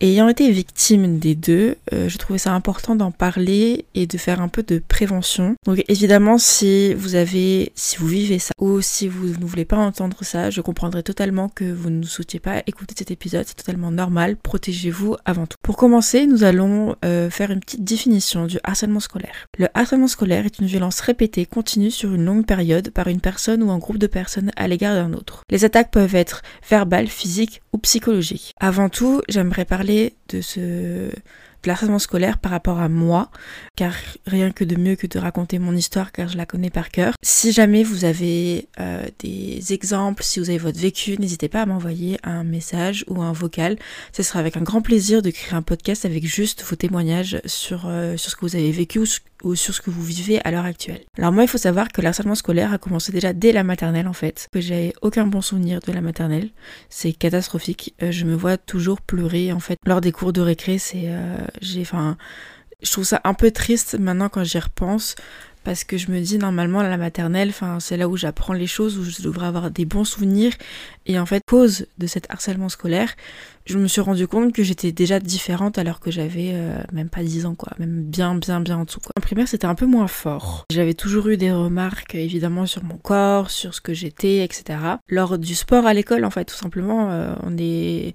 Ayant été victime des deux, euh, je trouvais ça important d'en parler et de faire un peu de prévention. Donc évidemment, si vous avez, si vous vivez ça ou si vous ne voulez pas entendre ça, je comprendrai totalement que vous ne souhaitiez pas écouter cet épisode. C'est totalement normal. Protégez-vous avant tout. Pour commencer, nous allons euh, faire une petite définition du harcèlement scolaire. Le harcèlement scolaire est une violence répétée, continue sur une longue période par une personne ou un groupe de personnes à l'égard d'un autre. Les attaques peuvent être verbales, physiques ou psychologiques. Avant tout, j'aimerais parler de ce de l'harcèlement scolaire par rapport à moi, car rien que de mieux que de raconter mon histoire, car je la connais par cœur. Si jamais vous avez euh, des exemples, si vous avez votre vécu, n'hésitez pas à m'envoyer un message ou un vocal. Ce sera avec un grand plaisir de créer un podcast avec juste vos témoignages sur, euh, ce que vous avez vécu sur ce que vous vivez à l'heure actuelle. Alors moi, il faut savoir que l'harcèlement scolaire a commencé déjà dès la maternelle en fait, que j'ai aucun bon souvenir de la maternelle. C'est catastrophique. Euh, je me vois toujours pleurer en fait lors des cours de récré. C'est, euh, j'ai, enfin, je trouve ça un peu triste maintenant quand j'y repense parce que je me dis normalement la maternelle, enfin c'est là où j'apprends les choses, où je devrais avoir des bons souvenirs. Et en fait, cause de cet harcèlement scolaire, je me suis rendu compte que j'étais déjà différente alors que j'avais euh, même pas 10 ans quoi, même bien bien bien en dessous quoi. En primaire, c'était un peu moins fort. J'avais toujours eu des remarques évidemment sur mon corps, sur ce que j'étais, etc. Lors du sport à l'école en fait, tout simplement, euh, on est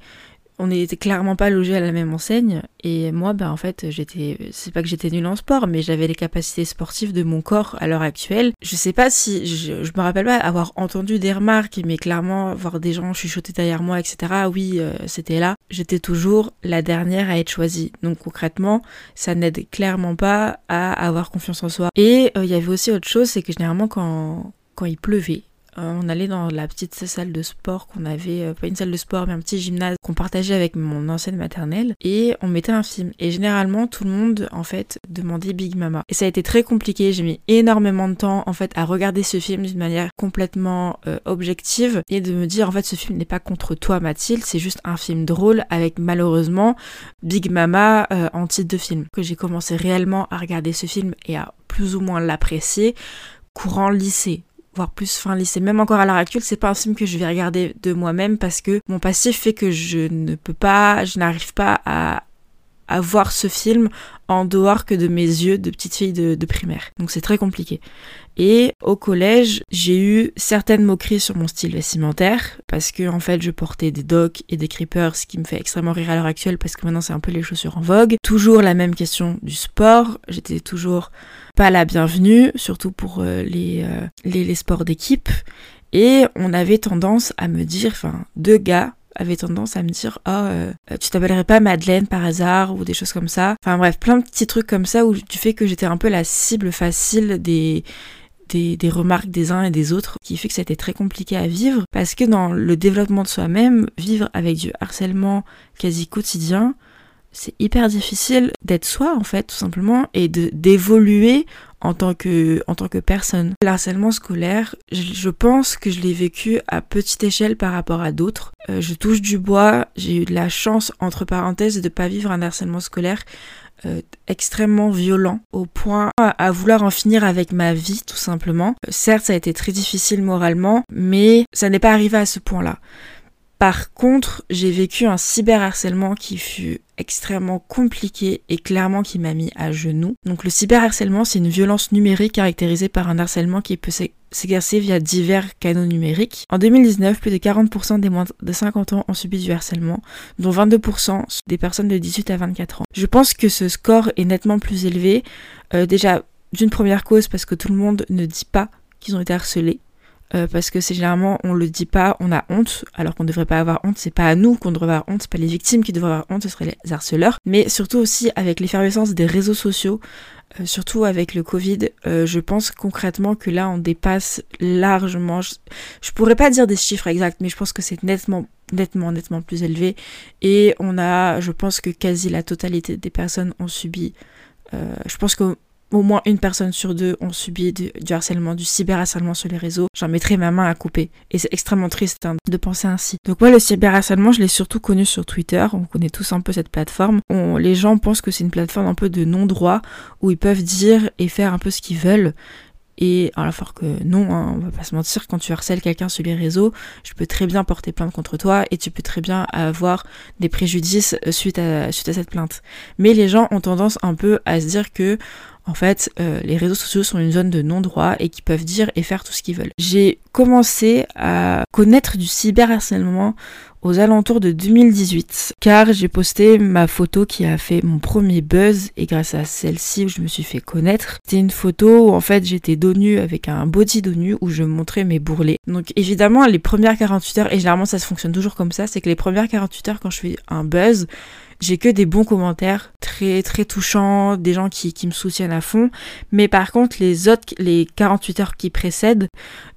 on n'était clairement pas logés à la même enseigne. Et moi ben en fait j'étais c'est pas que j'étais nulle en sport mais j'avais les capacités sportives de mon corps à l'heure actuelle. Je sais pas si je, me rappelle pas avoir entendu des remarques mais clairement voir des gens chuchoter derrière moi etc oui euh, c'était là. J'étais toujours la dernière à être choisie. Donc concrètement ça n'aide clairement pas à avoir confiance en soi. Et euh, il y avait aussi autre chose c'est que généralement quand quand il pleuvait on allait dans la petite salle de sport qu'on avait, euh, pas une salle de sport, mais un petit gymnase qu'on partageait avec mon ancienne maternelle, et on mettait un film. Et généralement, tout le monde, en fait, demandait Big Mama. Et ça a été très compliqué, j'ai mis énormément de temps, en fait, à regarder ce film d'une manière complètement euh, objective, et de me dire, en fait, ce film n'est pas contre toi, Mathilde, c'est juste un film drôle, avec malheureusement Big Mama en titre de film. Que j'ai commencé réellement à regarder ce film et à plus ou moins l'apprécier courant lycée voire plus fin lycée. Même encore à l'heure actuelle, c'est pas un film que je vais regarder de moi-même parce que mon passif fait que je ne peux pas, je n'arrive pas à, voir ce film en dehors que de mes yeux de petite fille de, de primaire. Donc c'est très compliqué. Et au collège, j'ai eu certaines moqueries sur mon style vestimentaire parce que en fait, je portais des docks et des creepers, ce qui me fait extrêmement rire à l'heure actuelle parce que maintenant c'est un peu les chaussures en vogue. Toujours la même question du sport. J'étais toujours pas la bienvenue, surtout pour euh, les, euh, les, les sports d'équipe. Et on avait tendance à me dire, enfin, deux gars avaient tendance à me dire oh tu t'appellerais pas Madeleine par hasard ou des choses comme ça. Enfin bref plein de petits trucs comme ça où tu fais que j'étais un peu la cible facile des des, des, remarques des uns et des autres, qui fait que été très compliqué à vivre, parce que dans le développement de soi-même, vivre avec du harcèlement quasi quotidien, c'est hyper difficile d'être soi en fait tout simplement et d'évoluer en tant que en tant que personne. Le harcèlement scolaire, je, pense que je l'ai vécu à petite échelle par rapport à d'autres. Euh, je touche du bois, j'ai eu de la chance entre parenthèses de pas vivre un harcèlement scolaire euh, extrêmement violent au point à, vouloir en finir avec ma vie tout simplement. Euh, certes, ça a été très difficile moralement, mais ça n'est pas arrivé à ce point-là. Par contre, j'ai vécu un cyberharcèlement qui fut extrêmement compliqué et clairement qui m'a mis à genoux. Donc le cyberharcèlement, c'est une violence numérique caractérisée par un harcèlement qui peut s'exercer via divers canaux numériques. En 2019, plus de 40% des moins de 50 ans ont subi du harcèlement, dont 22% des personnes de 18 à 24 ans. Je pense que ce score est nettement plus élevé, euh, déjà d'une première cause parce que tout le monde ne dit pas qu'ils ont été harcelés. Euh, parce que c'est généralement on le dit pas, on a honte, alors qu'on devrait pas avoir honte, c'est pas à nous qu'on devrait avoir honte, c'est pas les victimes qui devraient avoir honte, ce seraient les harceleurs, mais surtout aussi avec l'effervescence des réseaux sociaux, euh, surtout avec le Covid, euh, je pense concrètement que là on dépasse largement, je, je, pourrais pas dire des chiffres exacts, mais je pense que c'est nettement nettement nettement plus élevé. Et on a, je pense que quasi la totalité des personnes ont subi, je pense que au moins une personne sur deux ont subi du, harcèlement, du cyberharcèlement sur les réseaux, j'en mettrai ma main à couper. Et c'est extrêmement triste hein, de penser ainsi. Donc moi, le cyberharcèlement, je l'ai surtout connu sur Twitter. On connaît tous un peu cette plateforme. les gens pensent que c'est une plateforme un peu de non-droit où ils peuvent dire et faire un peu ce qu'ils veulent. Et alors que non, hein, on va pas se mentir, quand tu harcèles quelqu'un sur les réseaux, je peux très bien porter plainte contre toi et tu peux très bien avoir des préjudices euh, suite à cette plainte. Mais les gens ont tendance un peu à se dire que en fait, euh, les réseaux sociaux sont une zone de non-droit et qu'ils peuvent dire et faire tout ce qu'ils veulent. J'ai commencé à connaître du cyberharcèlement aux alentours de 2018 car j'ai posté ma photo qui a fait mon premier buzz et grâce à celle-ci je me suis fait connaître. C'était une photo où en fait j'étais dos avec un body dos où je montrais mes bourrelets. Donc évidemment les premières 48 heures et généralement ça se fonctionne toujours comme ça, c'est que les premières 48 heures quand je fais un buzz, j'ai que des bons commentaires très très touchants, des gens qui, qui me soutiennent à fond. Mais par contre, les autres, les 48 heures qui précèdent,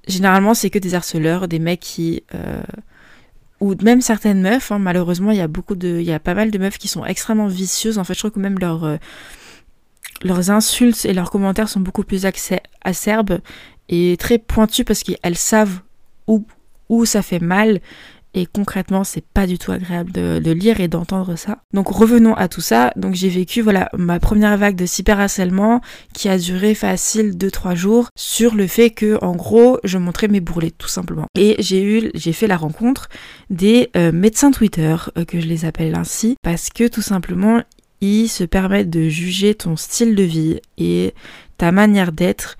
généralement c'est que des harceleurs, des mecs qui... Euh, ou même certaines meufs, hein, malheureusement il y a beaucoup de... Il y a pas mal de meufs qui sont extrêmement vicieuses. En fait, je trouve que même leurs... Euh, leurs insultes et leurs commentaires sont beaucoup plus acerbes et très pointus parce qu'elles savent où, où ça fait mal et concrètement c'est pas du tout agréable de, lire et d'entendre ça. Donc revenons à tout ça. Donc j'ai vécu voilà ma première vague de cyberharcèlement qui a duré facile 2-3 jours sur le fait que en gros je montrais mes bourrelets tout simplement. Et j'ai eu j'ai fait la rencontre des euh, médecins Twitter euh, que je les appelle ainsi parce que tout simplement ils se permettent de juger ton style de vie et ta manière d'être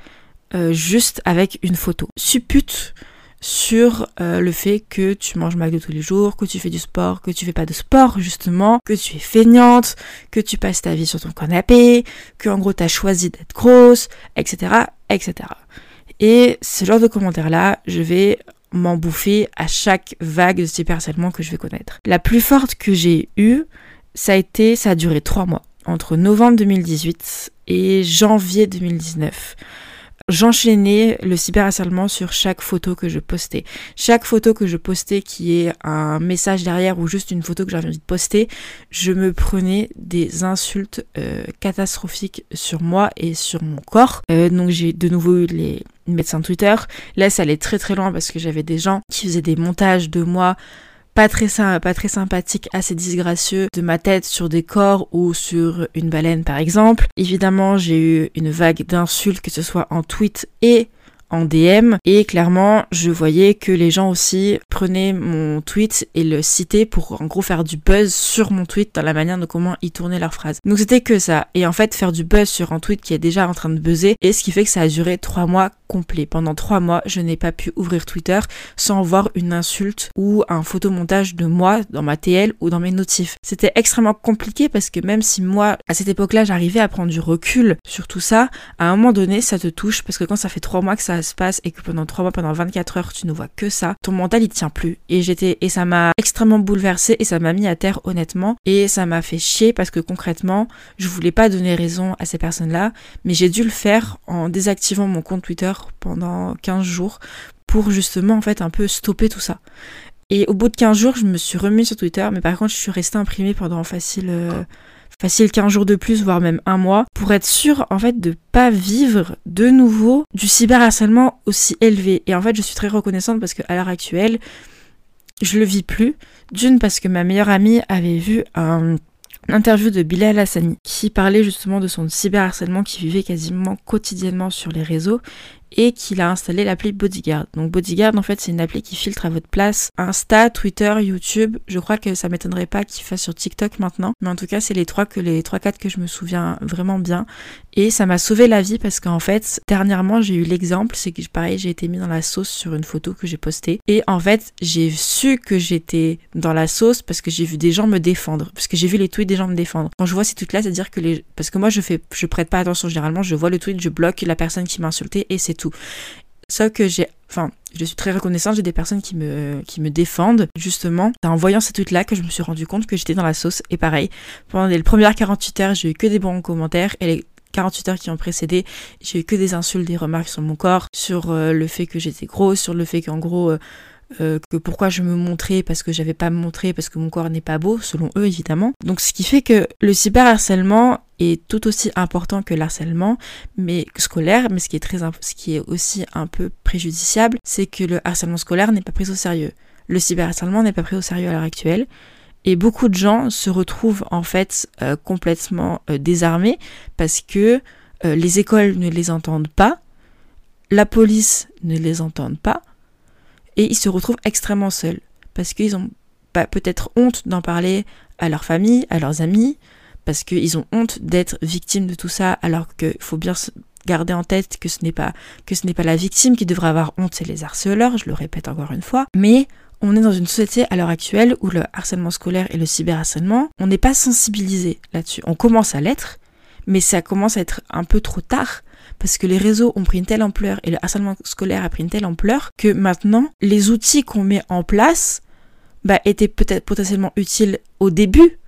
euh, juste avec une photo. Suppute sur euh, le fait que tu manges McDo tous les jours, que tu fais du sport, que tu fais pas de sport justement, que tu es feignante, que tu passes ta vie sur ton canapé, que en gros t'as choisi d'être grosse, etc., etc. Et ce genre de commentaires là, je vais m'en bouffer à chaque vague de cyberharcèlement que je vais connaître. La plus forte que j'ai eue, ça a été, ça a duré trois mois, entre novembre 2018 et janvier 2019 j'enchaînais le cyberharcèlement sur chaque photo que je postais. Chaque photo que je postais qui est un message derrière ou juste une photo que j'avais envie de poster, je me prenais des insultes euh, catastrophiques sur moi et sur mon corps. Euh, donc j'ai de nouveau eu les médecins Twitter. Là ça allait très très loin parce que j'avais des gens qui faisaient des montages de moi pas très, pas très sympathique, assez disgracieux de ma tête sur des corps ou sur une baleine par exemple. Évidemment, j'ai eu une vague d'insultes, que ce soit en tweet et en DM et clairement je voyais que les gens aussi prenaient mon tweet et le citaient pour en gros faire du buzz sur mon tweet dans la manière de comment ils tournaient leurs phrases. Donc c'était que ça et en fait faire du buzz sur un tweet qui est déjà en train de buzzer et ce qui fait que ça a duré trois mois complet. Pendant trois mois je n'ai pas pu ouvrir Twitter sans voir une insulte ou un photomontage de moi dans ma TL ou dans mes notifs. C'était extrêmement compliqué parce que même si moi à cette époque-là j'arrivais à prendre du recul sur tout ça, à un moment donné ça te touche parce que quand ça fait trois mois que ça se passe et que pendant 3 mois, pendant 24 heures, tu ne vois que ça, ton mental il tient plus. Et j'étais, et ça m'a extrêmement bouleversée et ça m'a mis à terre honnêtement. Et ça m'a fait chier parce que concrètement, je voulais pas donner raison à ces personnes-là, mais j'ai dû le faire en désactivant mon compte Twitter pendant 15 jours pour justement en fait un peu stopper tout ça. Et au bout de 15 jours, je me suis remis sur Twitter, mais par contre, je suis restée imprimée pendant facile euh, facile 15 jours de plus, voire même un mois, pour être sûr en fait de pas vivre de nouveau du cyberharcèlement aussi élevé. Et en fait, je suis très reconnaissante parce qu'à l'heure actuelle, je le vis plus. D'une parce que ma meilleure amie avait vu un interview de Bilal Hassani qui parlait justement de son cyberharcèlement qui vivait quasiment quotidiennement sur les réseaux et qu'il a installé l'appli Bodyguard. Donc Bodyguard en fait c'est une appli qui filtre à votre place Insta, Twitter, YouTube. Je crois que ça m'étonnerait pas qu'il fasse sur TikTok maintenant, mais en tout cas c'est les trois que les trois quatre que je me souviens vraiment bien et ça m'a sauvé la vie parce qu'en fait dernièrement j'ai eu l'exemple, c'est que pareil j'ai été mis dans la sauce sur une photo que j'ai postée et en fait j'ai su que j'étais dans la sauce parce que j'ai vu des gens me défendre, parce que j'ai vu les tweets des gens me défendre. Quand je vois ces tweets là, c'est à dire que les parce que moi je fais je prête pas attention généralement, je vois le tweet, je bloque la personne qui m'a insulté et c'est tout. Sauf que j'ai, enfin, je suis très reconnaissante, j'ai des personnes qui me, qui me défendent, justement. C'est en voyant ces tweets-là que je me suis rendu compte que j'étais dans la sauce. Et pareil, pendant les premières 48 heures, j'ai eu que des bons commentaires. Et les 48 heures qui ont précédé, j'ai eu que des insultes, des remarques sur mon corps, sur euh, le fait que j'étais grosse, sur le fait qu'en gros, euh, euh, que pourquoi je me montrais parce que j'avais pas me montrer parce que mon corps n'est pas beau, selon eux évidemment. Donc ce qui fait que le cyberharcèlement est tout aussi important que l'harcèlement mais scolaire, mais ce qui est très ce qui est aussi un peu préjudiciable, c'est que le harcèlement scolaire n'est pas pris au sérieux. Le cyberharcèlement n'est pas pris au sérieux à l'heure actuelle. Et beaucoup de gens se retrouvent en fait euh, complètement euh, désarmés parce que les écoles ne les entendent pas, la police ne les entend pas et ils se retrouvent extrêmement seuls parce qu'ils ont peut-être honte d'en parler à leur famille, à leurs amis, parce qu'ils ont honte d'être victimes de tout ça, alors qu'il faut bien garder en tête que ce n'est pas que ce n'est pas la victime qui devrait avoir honte, c'est les harceleurs, je le répète encore une fois. Mais on est dans une société à l'heure actuelle où le harcèlement scolaire et le cyberharcèlement, on n'est pas sensibilisé là-dessus. On commence à l'être, mais ça commence à être un peu trop tard parce que les réseaux ont pris une telle ampleur et le harcèlement scolaire a pris une telle ampleur que maintenant les outils qu'on met en place bah, étaient peut-être potentiellement utiles au début,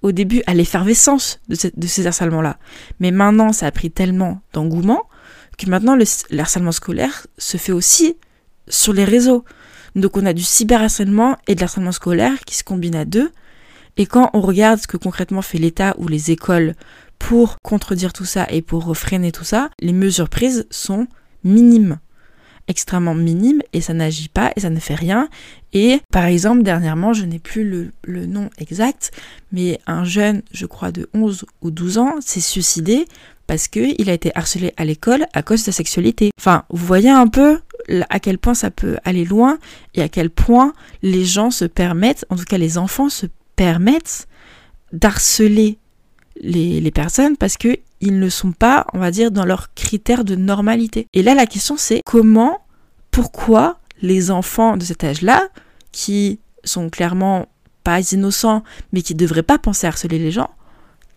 au début à l'effervescence de, ces harcèlements-là. Mais maintenant ça a pris tellement d'engouement que maintenant le, le scolaire se fait aussi sur les réseaux. Donc on a du cyberharcèlement et de l'harcèlement scolaire qui se combinent à deux. Et quand on regarde ce que concrètement fait l'État ou les écoles pour contredire tout ça et pour freiner tout ça, les mesures prises sont minimes extrêmement minimes et ça n'agit pas et ça ne fait rien. Et par exemple, dernièrement, je n'ai plus le, le, nom exact, mais un jeune, je crois de 11 ou 12 ans, s'est suicidé parce qu'il a été harcelé à l'école à cause de sa sexualité. Enfin, vous voyez un peu à quel point ça peut aller loin et à quel point les gens se permettent, en tout cas les enfants se permettent d'harceler les, personnes parce que ils ne sont pas, on va dire, dans leurs critères de normalité. Et là, la question c'est comment, pourquoi les enfants de cet âge-là, qui sont clairement pas innocents, mais qui ne devraient pas penser à harceler les gens,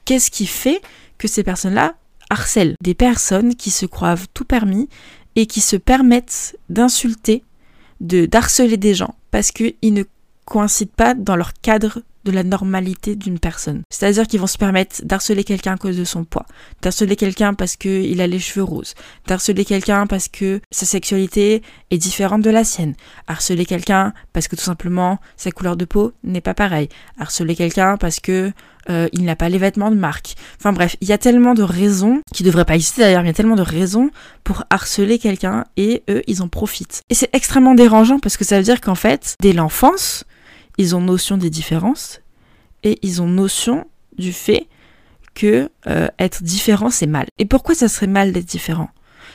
qu'est-ce qui fait que ces personnes-là harcèlent des personnes qui se croient tout permis et qui se permettent d'insulter, de d'harceler des gens parce qu'ils ne coïncident pas dans leur cadre de la normalité d'une personne. C'est-à-dire qu'ils vont se permettre d'harceler quelqu'un à cause de son poids, d'harceler quelqu'un parce qu'il a les cheveux roses, d'harceler quelqu'un parce que sa sexualité est différente de la sienne, harceler quelqu'un parce que tout simplement sa couleur de peau n'est pas pareille, harceler quelqu'un parce que euh, il n'a pas les vêtements de marque. Enfin bref, il y a tellement de raisons, qui devraient pas exister d'ailleurs, il y a tellement de raisons pour harceler quelqu'un et eux, ils en profitent. Et c'est extrêmement dérangeant parce que ça veut dire qu'en fait, dès l'enfance, ils ont notion des différences et ils ont notion du fait que euh, être différent c'est mal. Et pourquoi ça serait mal d'être différent?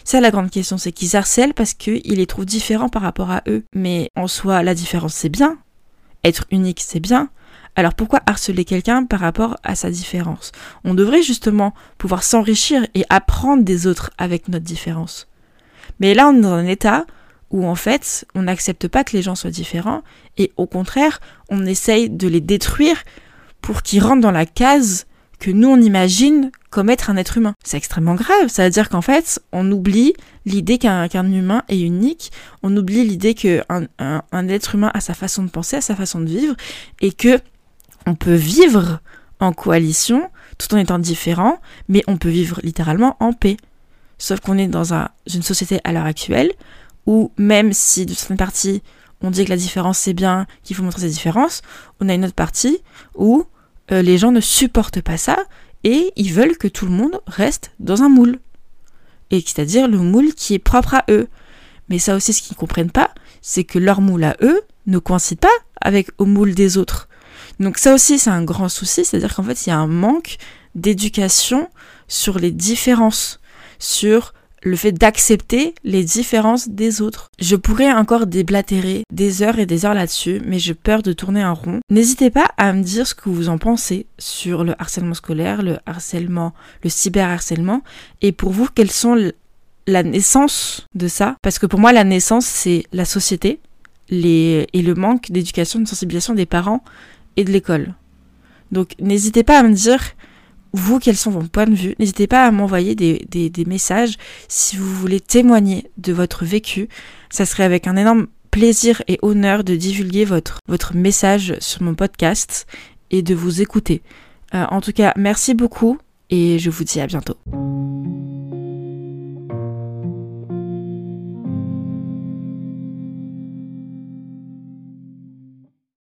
Ça, la grande question, c'est qu'ils harcèlent parce qu'ils les trouvent différents par rapport à eux. Mais en soi, la différence, c'est bien. Être unique, c'est bien. Alors pourquoi harceler quelqu'un par rapport à sa différence? On devrait justement pouvoir s'enrichir et apprendre des autres avec notre différence. Mais là, on est dans un état où en fait, on n'accepte pas que les gens soient différents et au contraire, on essaye de les détruire pour qu'ils rentrent dans la case que nous on imagine comme être un être humain. C'est extrêmement grave, ça veut dire qu'en fait, on oublie l'idée qu'un humain est unique, on oublie l'idée qu'un un, être humain a sa façon de penser, a sa façon de vivre, et que on peut vivre en coalition tout en étant différent, mais on peut vivre littéralement en paix. Sauf qu'on est dans un, une société à l'heure actuelle où même si de certaines parties on dit que la différence c'est bien, qu'il faut montrer ses différences, on a une autre partie où euh, les gens ne supportent pas ça et ils veulent que tout le monde reste dans un moule. Et c'est-à-dire le moule qui est propre à eux. Mais ça aussi, ce qu'ils ne comprennent pas, c'est que leur moule à eux ne coïncide pas avec au moule des autres. Donc ça aussi, c'est un grand souci, c'est-à-dire qu'en fait, il y a un manque d'éducation sur les différences, sur le fait d'accepter les différences des autres. Je pourrais encore déblatérer des heures et des heures là-dessus, mais j'ai peur de tourner un rond. N'hésitez pas à me dire ce que vous en pensez sur le harcèlement scolaire, le harcèlement, le cyberharcèlement, et pour vous, quelles sont la naissance de ça? Parce que pour moi, la naissance, c'est la société les... et le manque d'éducation, de sensibilisation des parents et de l'école. Donc n'hésitez pas à me dire vous, quels sont vos points de vue N'hésitez pas à m'envoyer des, des, messages si vous voulez témoigner de votre vécu. Ça serait avec un énorme plaisir et honneur de divulguer votre, votre message sur mon podcast et de vous écouter. Euh, en tout cas, merci beaucoup et je vous dis à bientôt.